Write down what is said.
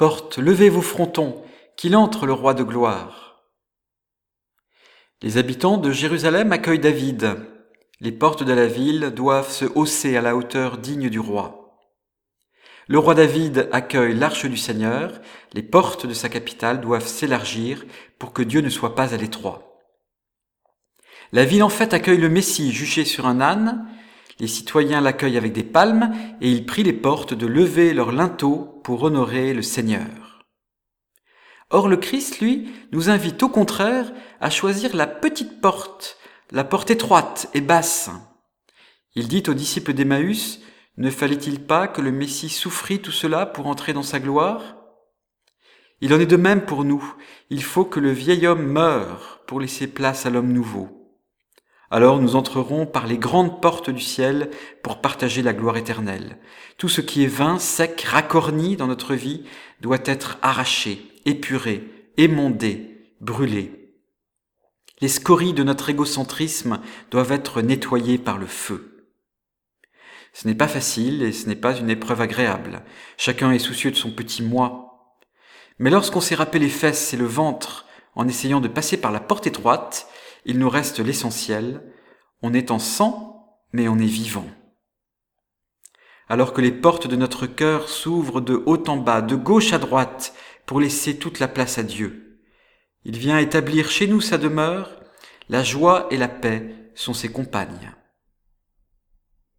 Porte, levez vos frontons, qu'il entre le roi de gloire. Les habitants de Jérusalem accueillent David. Les portes de la ville doivent se hausser à la hauteur digne du roi. Le roi David accueille l'arche du Seigneur, les portes de sa capitale doivent s'élargir pour que Dieu ne soit pas à l'étroit. La ville en fait accueille le Messie juché sur un âne, les citoyens l'accueillent avec des palmes et il prie les portes de lever leurs linteaux pour honorer le Seigneur. Or le Christ, lui, nous invite au contraire à choisir la petite porte, la porte étroite et basse. Il dit aux disciples d'Emmaüs, ne fallait-il pas que le Messie souffrit tout cela pour entrer dans sa gloire? Il en est de même pour nous. Il faut que le vieil homme meure pour laisser place à l'homme nouveau. Alors nous entrerons par les grandes portes du ciel pour partager la gloire éternelle. Tout ce qui est vain, sec, racorni dans notre vie doit être arraché, épuré, émondé, brûlé. Les scories de notre égocentrisme doivent être nettoyées par le feu. Ce n'est pas facile et ce n'est pas une épreuve agréable. Chacun est soucieux de son petit moi. Mais lorsqu'on s'est râpé les fesses et le ventre en essayant de passer par la porte étroite, il nous reste l'essentiel, on est en sang, mais on est vivant. Alors que les portes de notre cœur s'ouvrent de haut en bas, de gauche à droite, pour laisser toute la place à Dieu, il vient établir chez nous sa demeure, la joie et la paix sont ses compagnes.